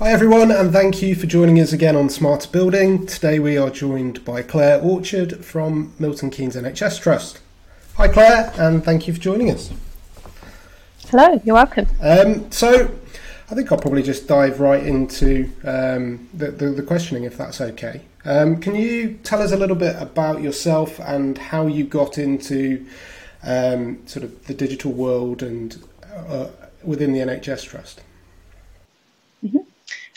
Hi everyone, and thank you for joining us again on Smarter Building. Today we are joined by Claire Orchard from Milton Keynes NHS Trust. Hi Claire, and thank you for joining us. Hello, you're welcome. Um, so, I think I'll probably just dive right into um, the, the, the, questioning, if that's okay. Um, can you tell us a little bit about yourself and how you got into um, sort of the digital world and uh, within the NHS Trust? Mm-hmm.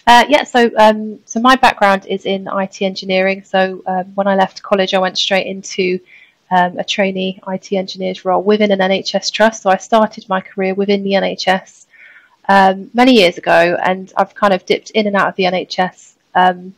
Uh, yeah, so um, so my background is in IT engineering. So um, when I left college, I went straight into um, a trainee IT engineer's role within an NHS trust. So I started my career within the NHS um, many years ago, and I've kind of dipped in and out of the NHS um,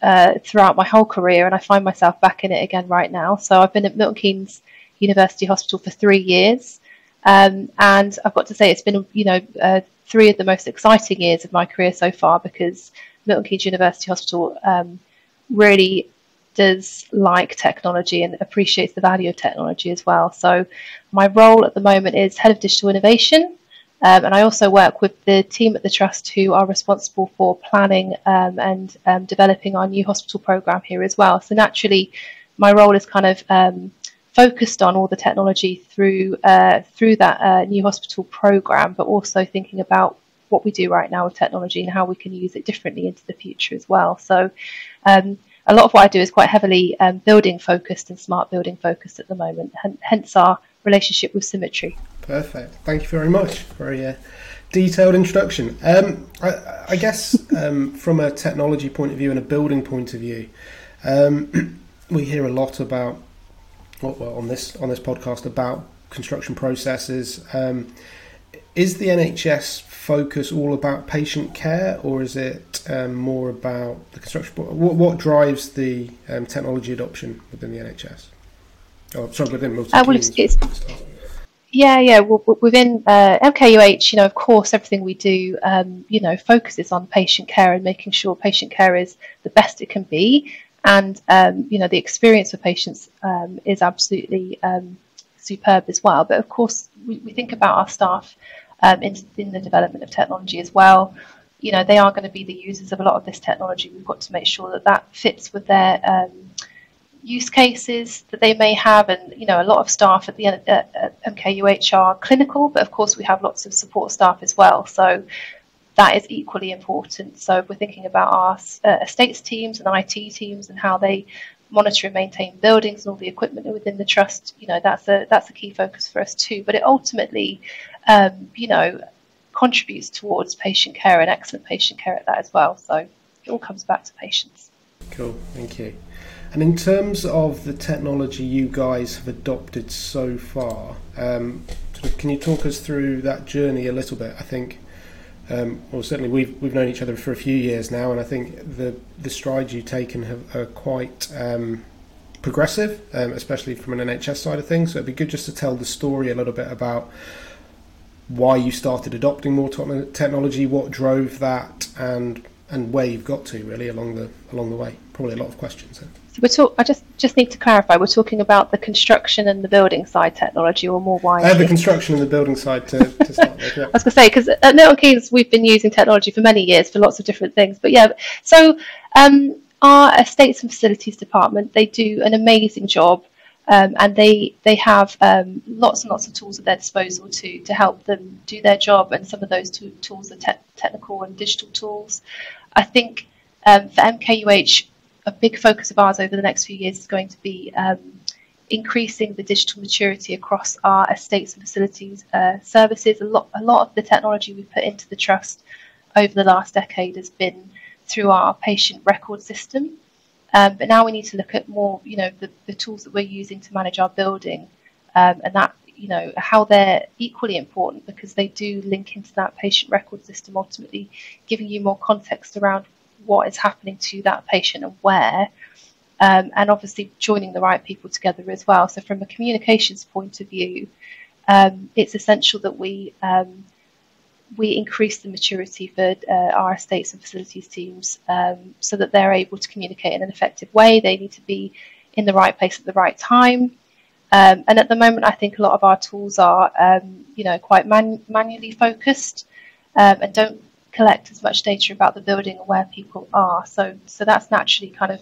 uh, throughout my whole career, and I find myself back in it again right now. So I've been at Milton Keynes University Hospital for three years, um, and I've got to say it's been you know uh, three of the most exciting years of my career so far because Milton Keynes University Hospital um, really does like technology and appreciates the value of technology as well. So, my role at the moment is head of digital innovation, um, and I also work with the team at the trust who are responsible for planning um, and um, developing our new hospital program here as well. So, naturally, my role is kind of um, focused on all the technology through uh, through that uh, new hospital program, but also thinking about what we do right now with technology and how we can use it differently into the future as well. So. Um, a lot of what I do is quite heavily um, building focused and smart building focused at the moment, hence our relationship with Symetri. Perfect. Thank you very much. Very uh, detailed introduction. Um, I, I, guess um, from a technology point of view and a building point of view, um, we hear a lot about well, on this on this podcast about construction processes. Um, is the NHS focus all about patient care, or is it um, more about the construction? What, what drives the um, technology adoption within the NHS? Oh, sorry, within multi uh, well, it's, it's, yeah, yeah. Well, within uh, MKUH, you know, of course, everything we do, um, you know, focuses on patient care and making sure patient care is the best it can be and um, you know the experience for patients um, is absolutely um, superb as well. But of course, we, we think about our staff um, in, in, the development of technology as well. You know, they are going to be the users of a lot of this technology. We've got to make sure that that fits with their um, use cases that they may have. And you know, a lot of staff at the at, at MKUH are clinical, but of course, we have lots of support staff as well. So that is equally important. So if we're thinking about our uh, estates teams and IT teams and how they monitor and maintain buildings and all the equipment within the trust, you know, that's a that's a key focus for us too. But it ultimately, um, you know, contributes towards patient care and excellent patient care at that as well. So it all comes back to patients. Cool, thank you. And in terms of the technology you guys have adopted so far, um, can you talk us through that journey a little bit? I think um, well, certainly we've we've known each other for a few years now, and I think the the strides you've taken have, are quite um, progressive, um, especially from an NHS side of things. So it'd be good just to tell the story a little bit about why you started adopting more technology, what drove that, and and where you've got to really along the along the way. Probably a lot of questions. So we're talk- I just just need to clarify. We're talking about the construction and the building side technology, or more widely. Uh, the construction and the building side to, to start with. Yeah. I was going to say because at Milton Keynes we've been using technology for many years for lots of different things. But yeah, so um, our estates and facilities department they do an amazing job. Um, and they they have um, lots and lots of tools at their disposal to to help them do their job. And some of those tools are te- technical and digital tools. I think um, for MKUH, a big focus of ours over the next few years is going to be um, increasing the digital maturity across our estates and facilities uh, services. A lot, a lot of the technology we've put into the trust over the last decade has been through our patient record system. Um, but now we need to look at more, you know, the, the tools that we're using to manage our building, um, and that, you know, how they're equally important because they do link into that patient record system, ultimately giving you more context around what is happening to that patient and where, um, and obviously joining the right people together as well. So, from a communications point of view, um, it's essential that we um, we increase the maturity for uh, our estates and facilities teams um, so that they're able to communicate in an effective way. They need to be in the right place at the right time. Um, and at the moment, I think a lot of our tools are, um, you know, quite man- manually focused and don't collect as much data about the building and where people are. So, so that's naturally kind of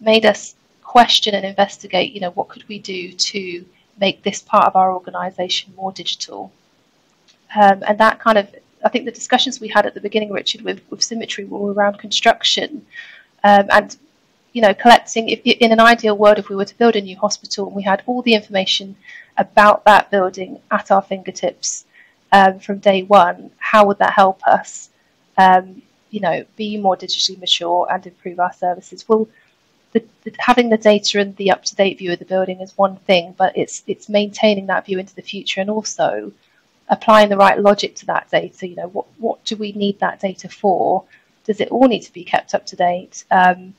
made us question and investigate. You know, what could we do to make this part of our organisation more digital? Um, and that kind of, I think the discussions we had at the beginning, Richard, with, with Symetri were around construction um, and you know, collecting. If, in an ideal world, if we were to build a new hospital and we had all the information about that building at our fingertips um, from day one, how would that help us? Um, you know, be more digitally mature and improve our services. Well, the, the, having the data and the up-to-date view of the building is one thing, but it's it's maintaining that view into the future and also applying the right logic to that data. You know, what what do we need that data for? Does it all need to be kept up to date? Um,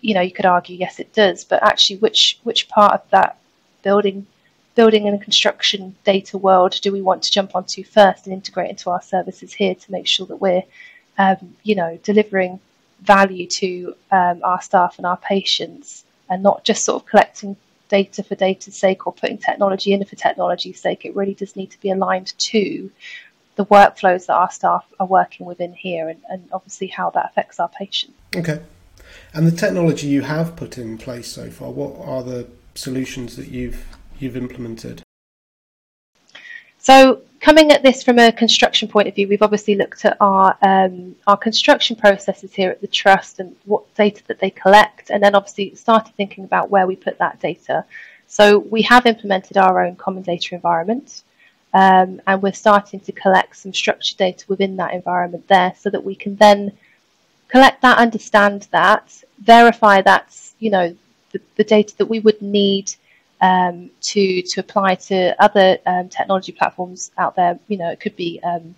you know, you could argue yes, it does, but actually, which which part of that building building and construction data world do we want to jump onto first and integrate into our services here to make sure that we're, um, you know, delivering value to um, our staff and our patients, and not just sort of collecting data for data's sake or putting technology in for technology's sake. It really does need to be aligned to the workflows that our staff are working within here, and, and obviously how that affects our patients. Okay. And the technology you have put in place so far, what are the solutions that you've you've implemented? So, coming at this from a construction point of view, we've obviously looked at our um, our construction processes here at the trust and what data that they collect, and then obviously started thinking about where we put that data. So, we have implemented our own common data environment, um, and we're starting to collect some structured data within that environment there, so that we can then collect that, understand that, verify that's you know the, the data that we would need um, to to apply to other um, technology platforms out there. You know, it could be um,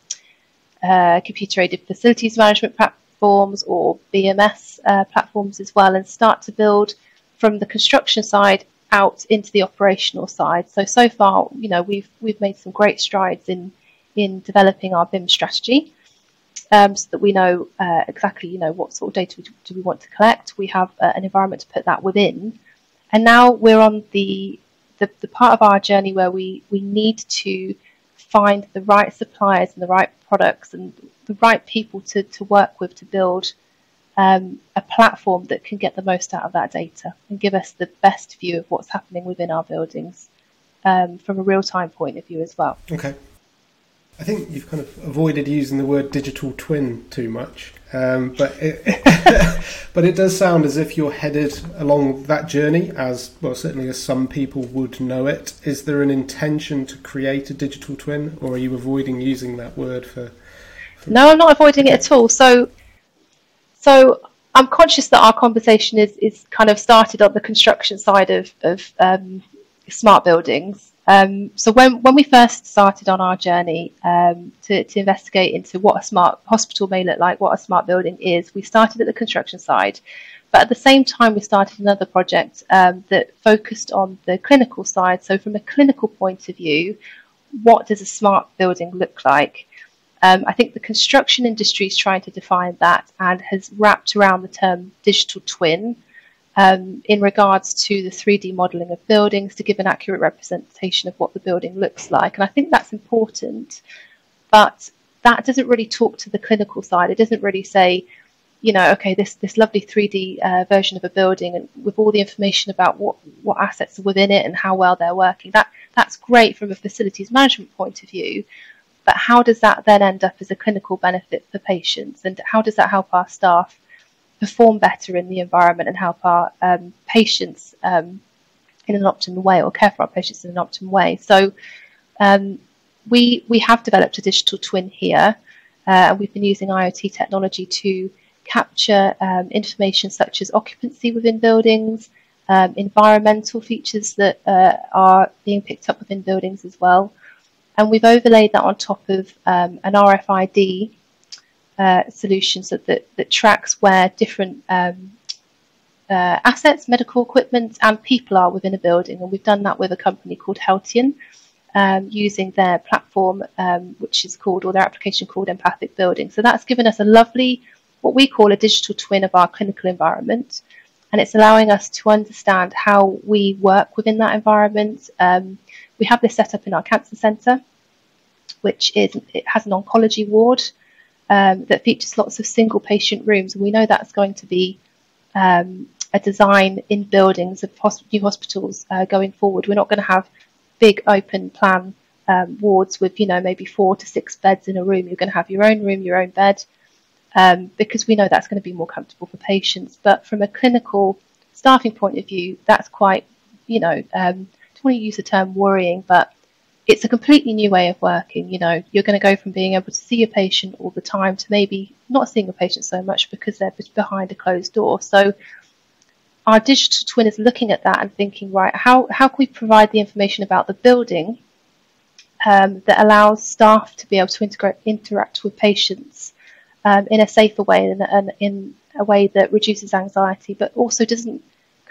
uh, computer-aided facilities management platforms or BMS uh, platforms as well, and start to build from the construction side out into the operational side. So so far, you know, we've we've made some great strides in in developing our BIM strategy um, so that we know uh, exactly, you know, what sort of data do we want to collect. We have uh, an environment to put that within, and now we're on the, the the part of our journey where we we need to find the right suppliers and the right products and the right people to to work with to build um, a platform that can get the most out of that data and give us the best view of what's happening within our buildings um, from a real time point of view as well. Okay. I think you've kind of avoided using the word digital twin too much, um, but it, but it does sound as if you're headed along that journey, as well certainly as some people would know it. Is there an intention to create a digital twin, or are you avoiding using that word for? for... No, I'm not avoiding it at all. So, so I'm conscious that our conversation is is kind of started on the construction side of of um, smart buildings. Um, so when, when we first started on our journey um, to, to investigate into what a smart hospital may look like, what a smart building is, we started at the construction side. But at the same time, we started another project um, that focused on the clinical side. So from a clinical point of view, what does a smart building look like? Um, I think the construction industry is trying to define that and has wrapped around the term digital twin um, in regards to the 3D modelling of buildings to give an accurate representation of what the building looks like. And I think that's important, but that doesn't really talk to the clinical side. It doesn't really say, you know, okay, this this lovely 3D uh, version of a building and with all the information about what what assets are within it and how well they're working. That that's great from a facilities management point of view. But how does that then end up as a clinical benefit for patients, and how does that help our staff perform better in the environment and help our um, patients um, in an optimal way or care for our patients in an optimal way. So um, we we have developed a digital twin here, uh, and we've been using IoT technology to capture um, information such as occupancy within buildings, um, environmental features that uh, are being picked up within buildings as well. And we've overlaid that on top of um, an RFID uh, solutions that, that, that, tracks where different um, uh, assets, medical equipment, and people are within a building. And we've done that with a company called Haltian, um, using their platform, um, which is called, or their application called Empathic Building. So that's given us a lovely, what we call a digital twin of our clinical environment. And it's allowing us to understand how we work within that environment. Um, we have this set up in our cancer centre, which is it has an oncology ward um, that features lots of single patient rooms, and we know that's going to be um, a design in buildings of new hospitals uh, going forward. We're not going to have big open plan um, wards with you know maybe four to six beds in a room. You're going to have your own room, your own bed, um, because we know that's going to be more comfortable for patients. But from a clinical staffing point of view, that's quite you know um, I don't want to use the term worrying, but it's a completely new way of working. You know, you're going to go from being able to see a patient all the time to maybe not seeing a patient so much because they're behind a closed door. So our digital twin is looking at that and thinking, right, how, how can we provide the information about the building um, that allows staff to be able to integrate, interact with patients um, in a safer way and, and in a way that reduces anxiety, but also doesn't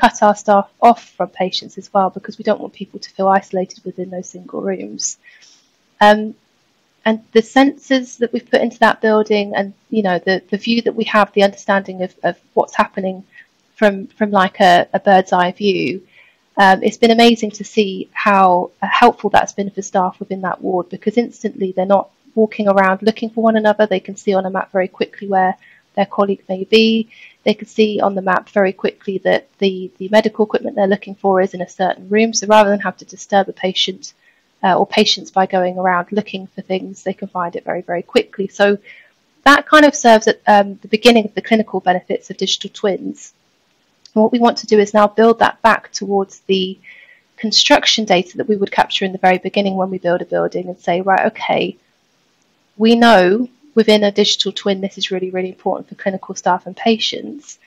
cut our staff off from patients as well because we don't want people to feel isolated within those single rooms. Um, and the sensors that we've put into that building and you know the, the view that we have the understanding of, of what's happening from from like a, a bird's eye view um, it's been amazing to see how helpful that's been for staff within that ward because instantly they're not walking around looking for one another they can see on a map very quickly where their colleague may be they can see on the map very quickly that the, the medical equipment they're looking for is in a certain room. So rather than have to disturb a patient uh, or patients by going around looking for things, they can find it very, very quickly. So that kind of serves at um, the beginning of the clinical benefits of digital twins. And what we want to do is now build that back towards the construction data that we would capture in the very beginning when we build a building and say, right, okay, we know within a digital twin, this is really, really important for clinical staff and patients.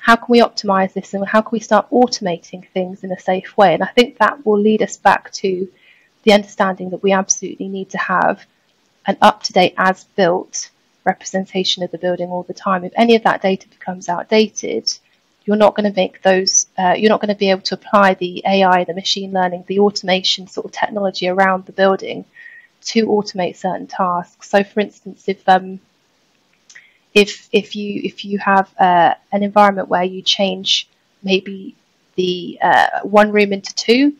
How can we optimize this and how can we start automating things in a safe way? And I think that will lead us back to the understanding that we absolutely need to have an up to date, as built representation of the building all the time. If any of that data becomes outdated, you're not going to make those, uh, you're not going to be able to apply the AI, the machine learning, the automation sort of technology around the building to automate certain tasks. So, for instance, if um, if if you if you have uh, an environment where you change maybe the uh, one room into two,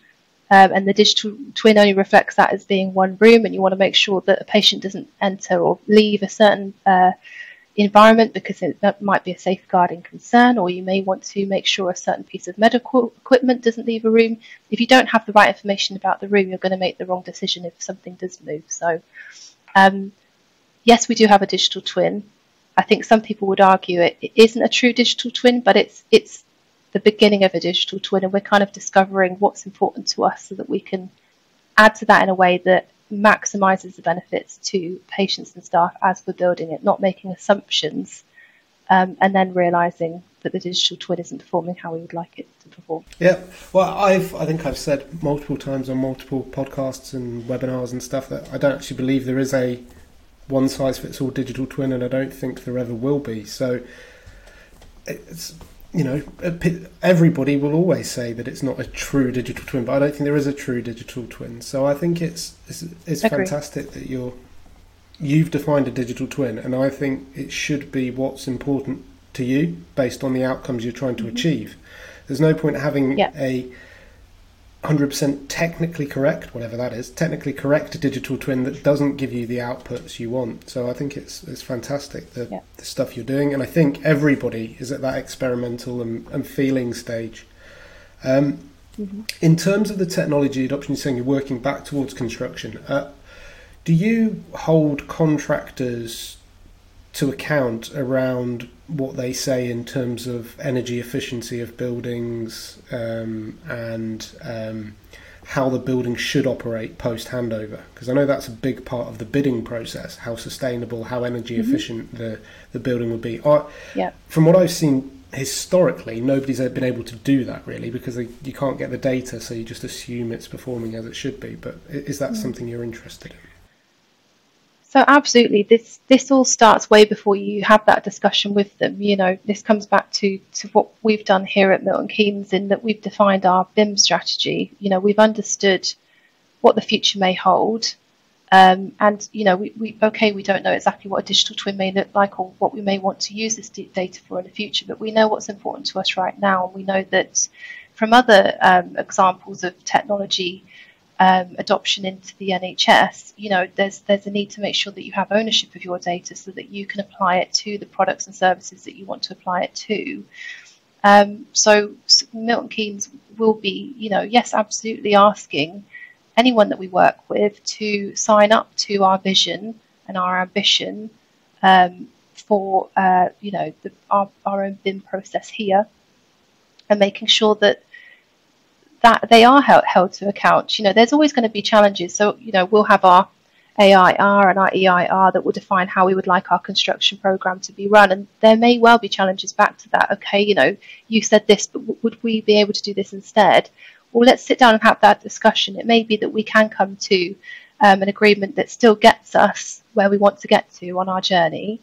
um, and the digital twin only reflects that as being one room, and you want to make sure that a patient doesn't enter or leave a certain uh, environment because it, that might be a safeguarding concern, or you may want to make sure a certain piece of medical equipment doesn't leave a room. If you don't have the right information about the room, you're going to make the wrong decision if something does move. So, um, yes, we do have a digital twin. I think some people would argue it, it isn't a true digital twin, but it's it's the beginning of a digital twin, and we're kind of discovering what's important to us so that we can add to that in a way that maximizes the benefits to patients and staff as we're building it, not making assumptions um, and then realizing that the digital twin isn't performing how we would like it to perform. Yeah, well, I've I think I've said multiple times on multiple podcasts and webinars and stuff that I don't actually believe there is a one size fits all digital twin, and I don't think there ever will be. So it's you know, everybody will always say that it's not a true digital twin, but I don't think there is a true digital twin. So I think it's it's, it's fantastic that you're you've defined a digital twin, and I think it should be what's important to you based on the outcomes you're trying to mm-hmm. achieve. There's no point having yeah. a 100% technically correct, whatever that is, technically correct digital twin that doesn't give you the outputs you want. So I think it's it's fantastic the, yeah. the stuff you're doing, and I think everybody is at that experimental and, and feeling stage. Um, mm-hmm. In terms of the technology adoption, you're saying you're working back towards construction. Uh, do you hold contractors to account around what they say in terms of energy efficiency of buildings um, and um, how the building should operate post handover because I know that's a big part of the bidding process how sustainable how energy mm-hmm. efficient the, the building would be I, yeah. from what I've seen historically nobody's been able to do that really because they, you can't get the data so you just assume it's performing as it should be but is that mm-hmm. something you're interested in so absolutely, this this all starts way before you have that discussion with them. You know, this comes back to to what we've done here at Milton Keynes in that we've defined our BIM strategy. You know, we've understood what the future may hold, um, and you know, we, we okay, we don't know exactly what a digital twin may look like or what we may want to use this data for in the future, but we know what's important to us right now, and we know that from other um, examples of technology um, adoption into the NHS, you know, there's there's a need to make sure that you have ownership of your data so that you can apply it to the products and services that you want to apply it to. Um, so Milton Keynes will be, you know, yes, absolutely asking anyone that we work with to sign up to our vision and our ambition um, for, uh, you know, the, our, our own BIM process here and making sure that that they are held, held to account. You know, there's always going to be challenges. So, you know, we'll have our AIR and our EIR that will define how we would like our construction program to be run. And there may well be challenges back to that. Okay, you know, you said this, but w- would we be able to do this instead? Well, let's sit down and have that discussion. It may be that we can come to um, an agreement that still gets us where we want to get to on our journey.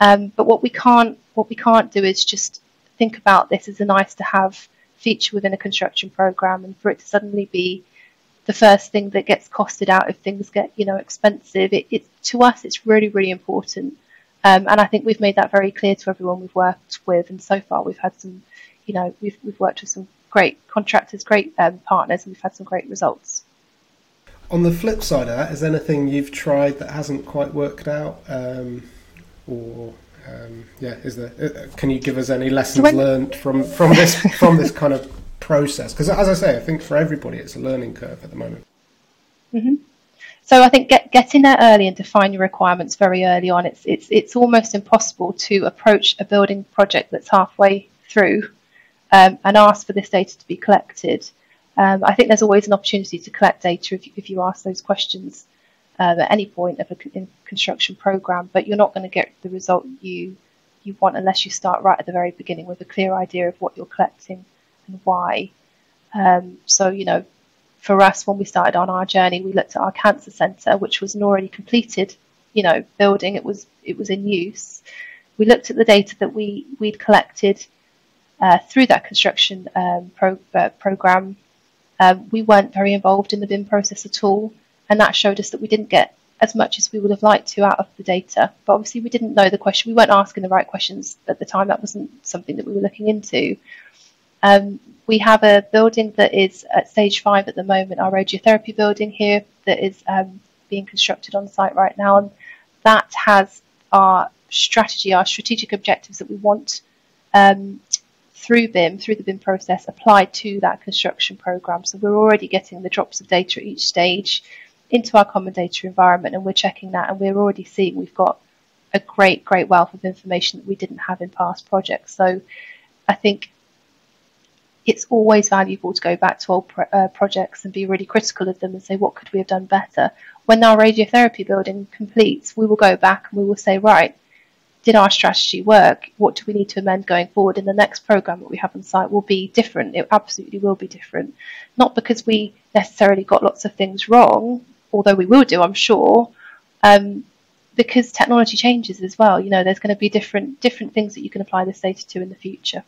Um, but what we can't what we can't do is just think about this as a nice to have feature within a construction program, and for it to suddenly be the first thing that gets costed out if things get you know expensive. It, it to us it's really really important, um, and I think we've made that very clear to everyone we've worked with. And so far we've had some, you know, we've we've worked with some great contractors, great um, partners, and we've had some great results. On the flip side of that, is there anything you've tried that hasn't quite worked out, um, or um, yeah, is there? Uh, can you give us any lessons when... learned from from this from this kind of process? Because as I say, I think for everybody it's a learning curve at the moment. Mm-hmm. So I think get, getting there early and define your requirements very early on. It's it's it's almost impossible to approach a building project that's halfway through um, and ask for this data to be collected. Um, I think there's always an opportunity to collect data if if you ask those questions uh, at any point of a construction program, but you're not going to get the result you you want unless you start right at the very beginning with a clear idea of what you're collecting and why. Um, so, you know, for us, when we started on our journey, we looked at our cancer centre, which was an already completed, you know, building. It was it was in use. We looked at the data that we we'd collected uh, through that construction um, pro, uh, program. Um, we weren't very involved in the BIM process at all, and that showed us that we didn't get as much as we would have liked to out of the data. But obviously, we didn't know the question. We weren't asking the right questions at the time. That wasn't something that we were looking into. Um, we have a building that is at stage five at the moment, our radiotherapy building here, that is um, being constructed on site right now. And that has our strategy, our strategic objectives that we want um, through BIM, through the BIM process, applied to that construction program. So we're already getting the drops of data at each stage into our common data environment and we're checking that and we're already seeing we've got a great, great wealth of information that we didn't have in past projects. So I think it's always valuable to go back to old pro- uh, projects and be really critical of them and say, what could we have done better? When our radiotherapy building completes, we will go back and we will say, right, did our strategy work? What do we need to amend going forward? And the next program that we have on site will be different. It absolutely will be different. Not because we necessarily got lots of things wrong, although we will do, I'm sure, um, because technology changes as well. You know, there's going to be different different things that you can apply this data to in the future.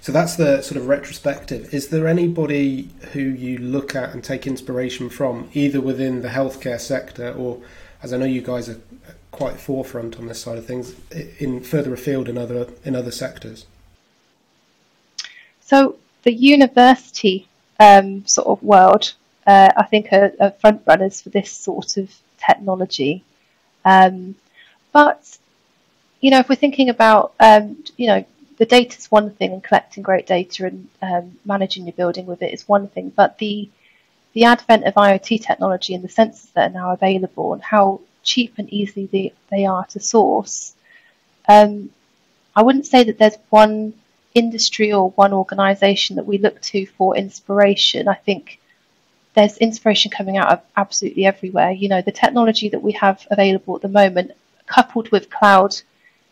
So that's the sort of retrospective. Is there anybody who you look at and take inspiration from, either within the healthcare sector or, as I know you guys are quite forefront on this side of things, in further afield in other in other sectors? So the university um, sort of world uh, I think are, are, front runners for this sort of technology. Um, but you know, if we're thinking about um, you know the data is one thing, and collecting great data and um, managing your building with it is one thing, but the the advent of IoT technology and the sensors that are now available and how cheap and easy they, they are to source, um, I wouldn't say that there's one industry or one organisation that we look to for inspiration. I think there's inspiration coming out of absolutely everywhere. You know, the technology that we have available at the moment, coupled with cloud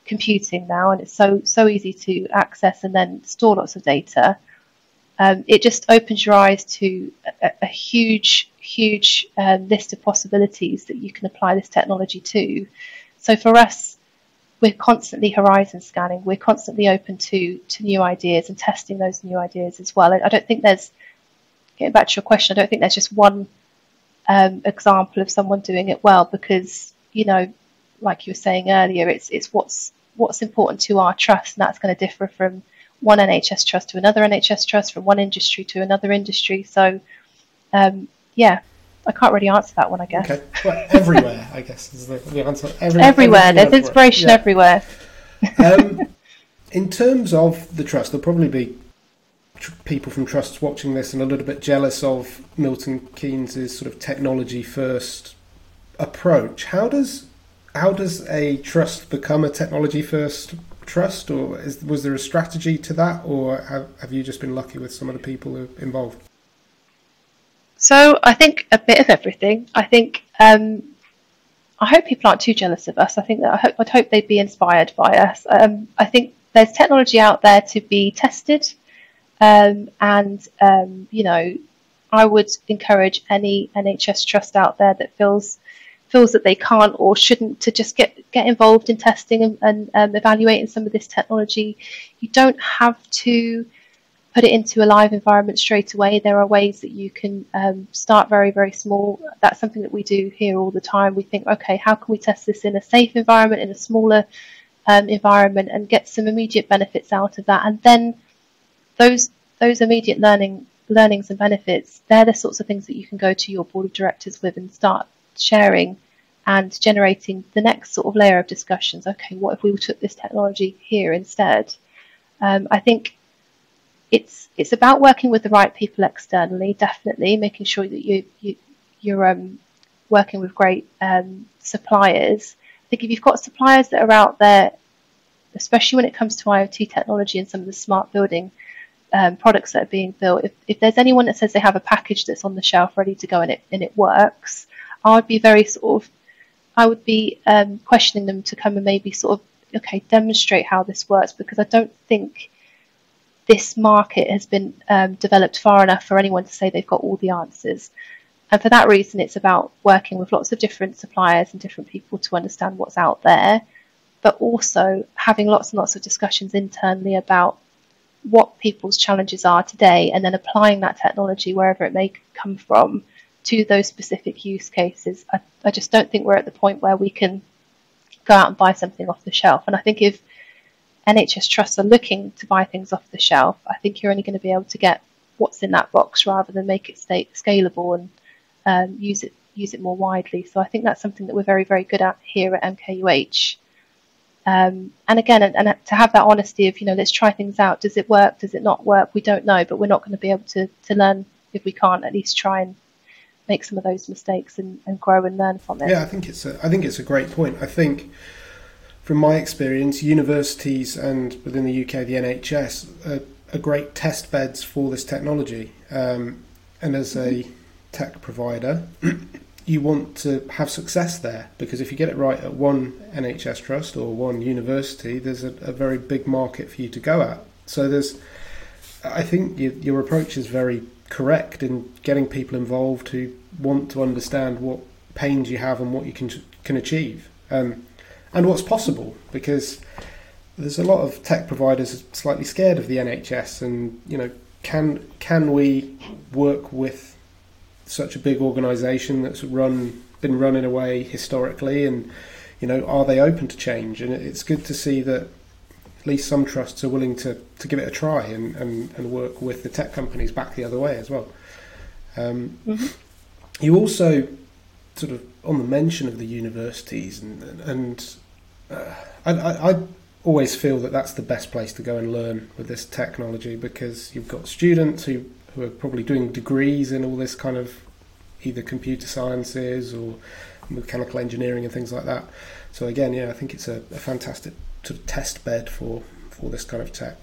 computing now, and it's so so easy to access and then store lots of data. Um, it just opens your eyes to a, a huge, huge um, list of possibilities that you can apply this technology to. So for us, we're constantly horizon scanning. We're constantly open to to new ideas and testing those new ideas as well. I don't think there's getting back to your question, I don't think there's just one um, example of someone doing it well because you know, like you were saying earlier, it's it's what's what's important to our trust, and that's going to differ from one NHS trust to another NHS trust, from one industry to another industry. So um, yeah, I can't really answer that one. I guess. Okay, well, everywhere, I guess is the, the answer. Every, everywhere, there's inspiration yeah. everywhere. um, in terms of the trust, there'll probably be tr- people from trusts watching this and a little bit jealous of Milton Keynes' sort of technology first approach. How does how does a trust become a technology first trust, or is, was there a strategy to that, or have, have you just been lucky with some of the people involved? So I think a bit of everything. I think um, I hope people aren't too jealous of us. I think that I hope I'd hope they'd be inspired by us. Um, I think there's technology out there to be tested, um, and um, you know, I would encourage any NHS trust out there that feels feels that they can't or shouldn't to just get get involved in testing and, and um, evaluating some of this technology. You don't have to put it into a live environment straight away. There are ways that you can um, start very, very small. That's something that we do here all the time. We think, okay, how can we test this in a safe environment, in a smaller um, environment, and get some immediate benefits out of that? And then those those immediate learning learnings and benefits, they're the sorts of things that you can go to your board of directors with and start sharing and generating the next sort of layer of discussions. Okay, what if we took this technology here instead? Um, I think it's it's about working with the right people externally, definitely making sure that you, you you're um, working with great um, suppliers. I think if you've got suppliers that are out there, especially when it comes to IoT technology and some of the smart building um, products that are being built, if, if there's anyone that says they have a package that's on the shelf ready to go and it and it works, I would be very sort of I would be um, questioning them to come and maybe sort of okay demonstrate how this works because I don't think this market has been um, developed far enough for anyone to say they've got all the answers. And for that reason, it's about working with lots of different suppliers and different people to understand what's out there, but also having lots and lots of discussions internally about what people's challenges are today and then applying that technology wherever it may come from to those specific use cases. I, I just don't think we're at the point where we can go out and buy something off the shelf. And I think if NHS trusts are looking to buy things off the shelf, I think you're only going to be able to get what's in that box rather than make it stay scalable and um, use it use it more widely. So I think that's something that we're very very good at here at MKUH. Um, and again, and, and, to have that honesty of you know let's try things out. Does it work? Does it not work? We don't know, but we're not going to be able to to learn if we can't at least try and make some of those mistakes and, and grow and learn from it. Yeah, I think it's a I think it's a great point. I think from my experience, universities and within the UK, the NHS are, are great test beds for this technology. Um, and as a tech provider, you want to have success there because if you get it right at one NHS trust or one university, there's a, a very big market for you to go at. So there's, I think you, your approach is very correct in getting people involved who want to understand what pains you have and what you can can achieve. Um, and what's possible because there's a lot of tech providers slightly scared of the NHS and you know can can we work with such a big organisation that's run been run in a way historically and you know are they open to change and it's good to see that at least some trusts are willing to, to give it a try and, and, and work with the tech companies back the other way as well. Um, mm-hmm. You also sort of on the mention of the universities and and uh, I, I, I always feel that that's the best place to go and learn with this technology because you've got students who, who are probably doing degrees in all this kind of either computer sciences or mechanical engineering and things like that. So again, yeah, I think it's a, a fantastic sort of test bed for, for this kind of tech.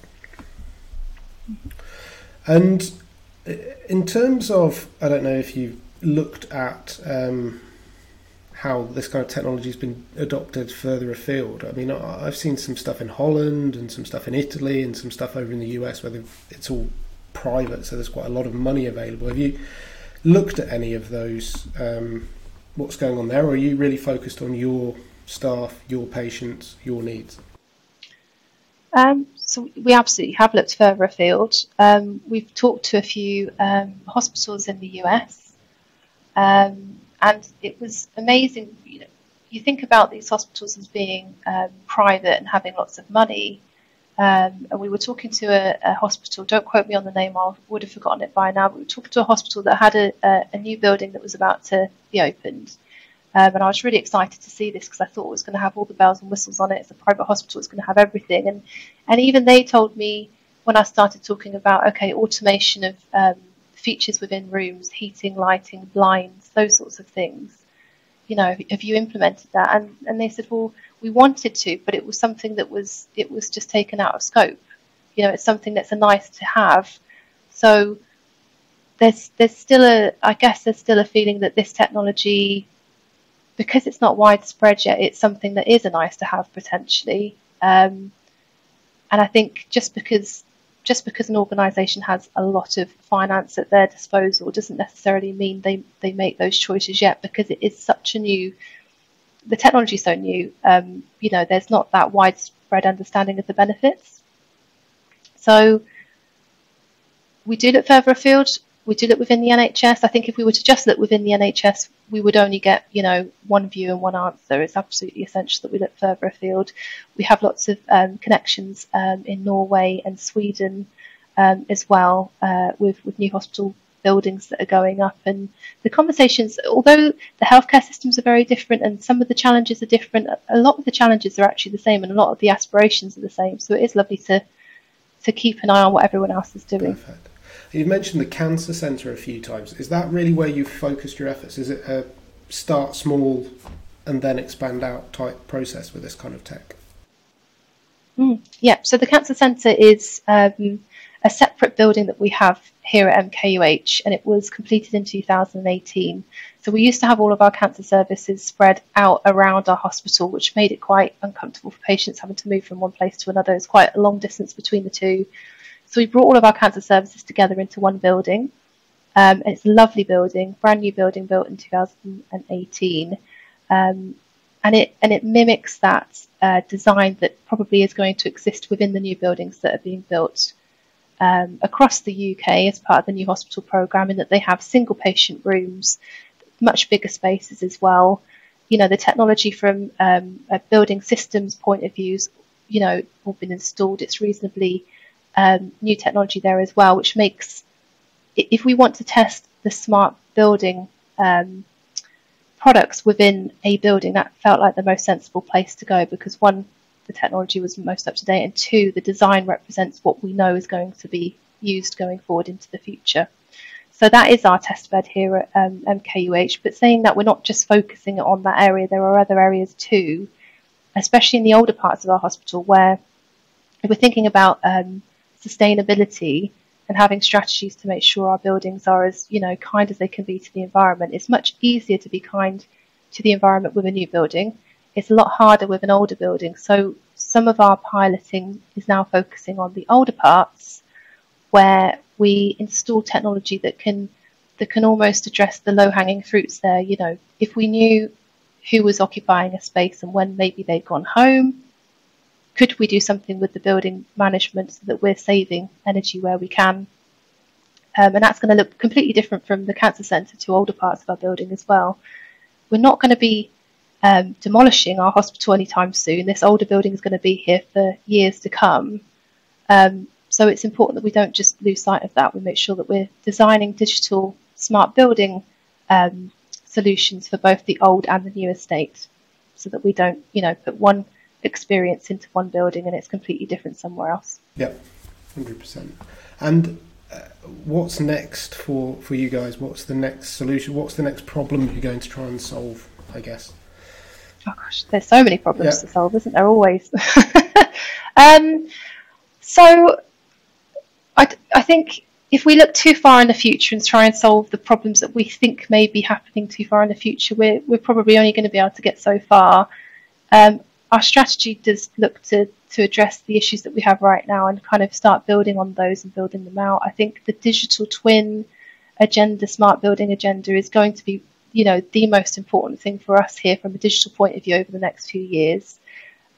And uh, in terms of, I don't know if you've looked at um, how this kind of technology has been adopted further afield. I mean, I've seen some stuff in Holland and some stuff in Italy and some stuff over in the US where it's all private, so there's quite a lot of money available. Have you looked at any of those? Um, what's going on there, or are you really focused on your staff, your patients, your needs? Um, so we absolutely have looked further afield. Um, we've talked to a few um, hospitals in the US. Um, and it was amazing. You know, you think about these hospitals as being um, private and having lots of money, Um, and we were talking to a, a, hospital. Don't quote me on the name. I would have forgotten it by now. But we were talking to a hospital that had a, a, a new building that was about to be opened. Um, and I was really excited to see this because I thought it was going to have all the bells and whistles on it. It's a private hospital. It's going to have everything. And and even they told me when I started talking about okay, automation of um, features within rooms, heating, lighting, blinds, those sorts of things. You know, have you implemented that? And and they said, well, we wanted to, but it was something that was it was just taken out of scope. You know, it's something that's a nice to have. So there's there's still a I guess there's still a feeling that this technology, because it's not widespread yet, it's something that is a nice to have potentially. Um, and I think just because just because an organisation has a lot of finance at their disposal doesn't necessarily mean they, they make those choices yet because it is such a new the technology is so new, um, you know, there's not that widespread understanding of the benefits. So we do look further afield. We do look within the NHS. I think if we were to just look within the NHS, we would only get, you know, one view and one answer. It's absolutely essential that we look further afield. We have lots of um, connections um, in Norway and Sweden um, as well uh, with with new hospital buildings that are going up and the conversations although the healthcare systems are very different and some of the challenges are different a lot of the challenges are actually the same and a lot of the aspirations are the same so it is lovely to to keep an eye on what everyone else is doing Perfect. You've mentioned the cancer centre a few times. Is that really where you've focused your efforts? Is it a start small and then expand out type process with this kind of tech? Mm, yeah, so the cancer centre is um, a separate building that we have here at MKUH, and it was completed in 2018. So we used to have all of our cancer services spread out around our hospital, which made it quite uncomfortable for patients having to move from one place to another. It's quite a long distance between the two. So we brought all of our cancer services together into one building. Um, it's a lovely building, brand new building built in 2018. Um, and it and it mimics that uh, design that probably is going to exist within the new buildings that are being built um, across the UK as part of the new hospital programme in that they have single patient rooms, much bigger spaces as well. You know, the technology from um, a building systems point of views, you know, all been installed. It's reasonably um, new technology there as well, which makes, if we want to test the smart building um, products within a building, that felt like the most sensible place to go because one, the technology was most up to date, and two, the design represents what we know is going to be used going forward into the future. So that is our test bed here at um, MKUH. But saying that we're not just focusing on that area, there are other areas too, especially in the older parts of our hospital where if we're thinking about um, sustainability and having strategies to make sure our buildings are as you know kind as they can be to the environment. It's much easier to be kind to the environment with a new building it's a lot harder with an older building. So some of our piloting is now focusing on the older parts where we install technology that can that can almost address the low hanging fruits there. You know, if we knew who was occupying a space and when maybe they'd gone home, could we do something with the building management so that we're saving energy where we can? Um, and that's going to look completely different from the cancer centre to older parts of our building as well. We're not going to be um, demolishing our hospital anytime soon. This older building is going to be here for years to come. Um, so it's important that we don't just lose sight of that. We make sure that we're designing digital smart building um, solutions for both the old and the new estate, so that we don't, you know, put one experience into one building and it's completely different somewhere else. Yep, hundred percent. And uh, what's next for for you guys? What's the next solution? What's the next problem you're going to try and solve? I guess oh gosh, there's so many problems yeah. to solve, isn't there? Always. um, so, I, I think if we look too far in the future and try and solve the problems that we think may be happening too far in the future, we're, we're probably only going to be able to get so far. Um, our strategy does look to, to address the issues that we have right now and kind of start building on those and building them out. I think the digital twin agenda, smart building agenda, is going to be you know, the most important thing for us here from a digital point of view over the next few years,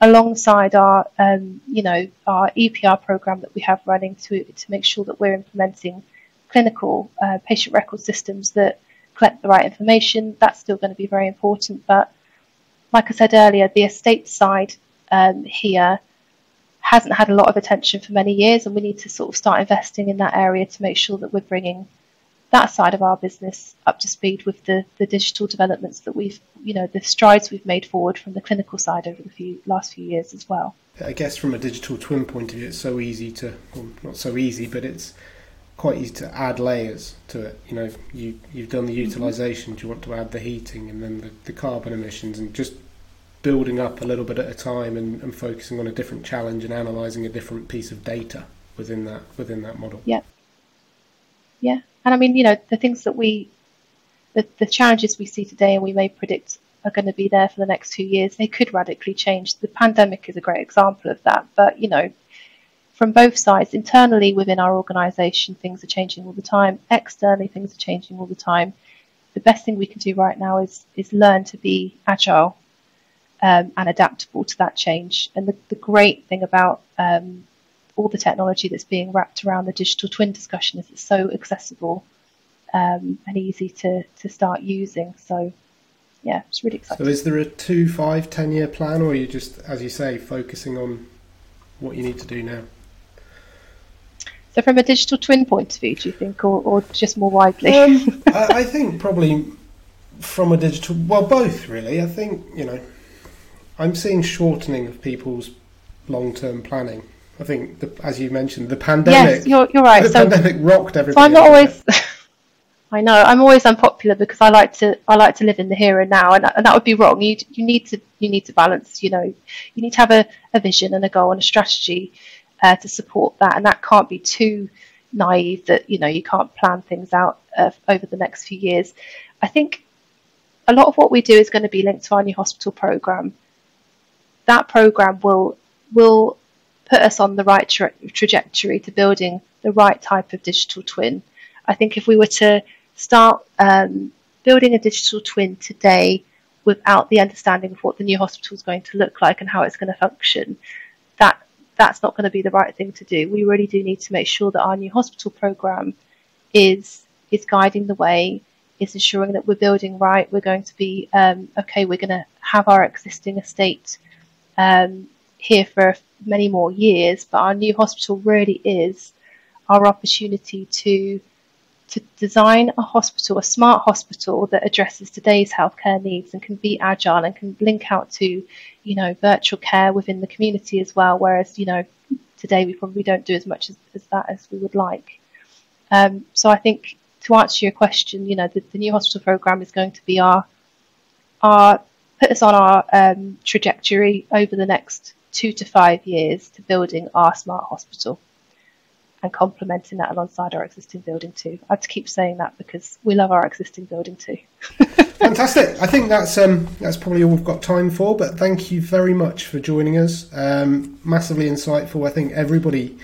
alongside our, um, you know, our EPR program that we have running to to make sure that we're implementing clinical uh, patient record systems that collect the right information. That's still going to be very important. But like I said earlier, the estate side um, here hasn't had a lot of attention for many years, and we need to sort of start investing in that area to make sure that we're bringing that side of our business up to speed with the, the digital developments that we've, you know, the strides we've made forward from the clinical side over the few, last few years as well. I guess from a digital twin point of view, it's so easy to, well, not so easy, but it's quite easy to add layers to it. You know, you you've done the mm-hmm. utilization. Mm-hmm. Do you want to add the heating and then the, the carbon emissions and just building up a little bit at a time and, and focusing on a different challenge and analysing a different piece of data within that within that model. Yeah. Yeah. And I mean, you know, the things that we, the, the challenges we see today and we may predict are going to be there for the next two years, they could radically change. The pandemic is a great example of that. But, you know, from both sides, internally within our organisation, things are changing all the time. Externally, things are changing all the time. The best thing we can do right now is is learn to be agile um, and adaptable to that change. And the, the great thing about um, all the technology that's being wrapped around the digital twin discussion is it's so accessible um, and easy to, to start using. So, yeah, it's really exciting. So, is there a two, five, ten year plan, or are you just, as you say, focusing on what you need to do now? So, from a digital twin point of view, do you think, or, or just more widely? Um, I, I think probably from a digital, well, both really. I think, you know, I'm seeing shortening of people's long term planning. I think, the, as you mentioned, the pandemic. Yes, you're, you're right. The so, pandemic rocked everything. So I'm not always. I know I'm always unpopular because I like to I like to live in the here and now, and, and that would be wrong. You you need to you need to balance. You know, you need to have a, a vision and a goal and a strategy uh, to support that, and that can't be too naive that you know you can't plan things out uh, over the next few years. I think a lot of what we do is going to be linked to our new hospital program. That program will will put us on the right tra- trajectory to building the right type of digital twin. I think if we were to start um, building a digital twin today without the understanding of what the new hospital is going to look like and how it's going to function, that that's not going to be the right thing to do. We really do need to make sure that our new hospital program is is guiding the way, is ensuring that we're building right. We're going to be um, okay. We're going to have our existing estate um, here for many more years, but our new hospital really is our opportunity to to design a hospital, a smart hospital that addresses today's healthcare needs and can be agile and can link out to, you know, virtual care within the community as well. Whereas, you know, today we probably don't do as much as, as that as we would like. Um, so I think to answer your question, you know, the, the new hospital program is going to be our our put us on our um, trajectory over the next two to five years to building our smart hospital and complementing that alongside our existing building too. I have to keep saying that because we love our existing building too. Fantastic. I think that's um, that's probably all we've got time for. But thank you very much for joining us. Um, massively insightful. I think everybody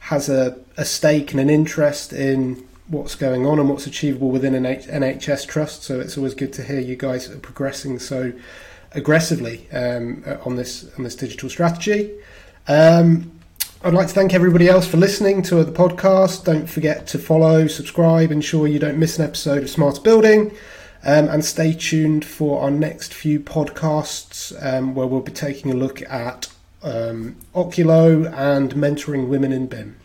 has a, a stake and an interest in what's going on and what's achievable within an NHS trust. So it's always good to hear you guys are progressing so aggressively um, on this on this digital strategy. Um, I'd like to thank everybody else for listening to the podcast. Don't forget to follow, subscribe, ensure you don't miss an episode of Smarter Building. Um, and stay tuned for our next few podcasts um, where we'll be taking a look at um, Oculo and mentoring women in BIM.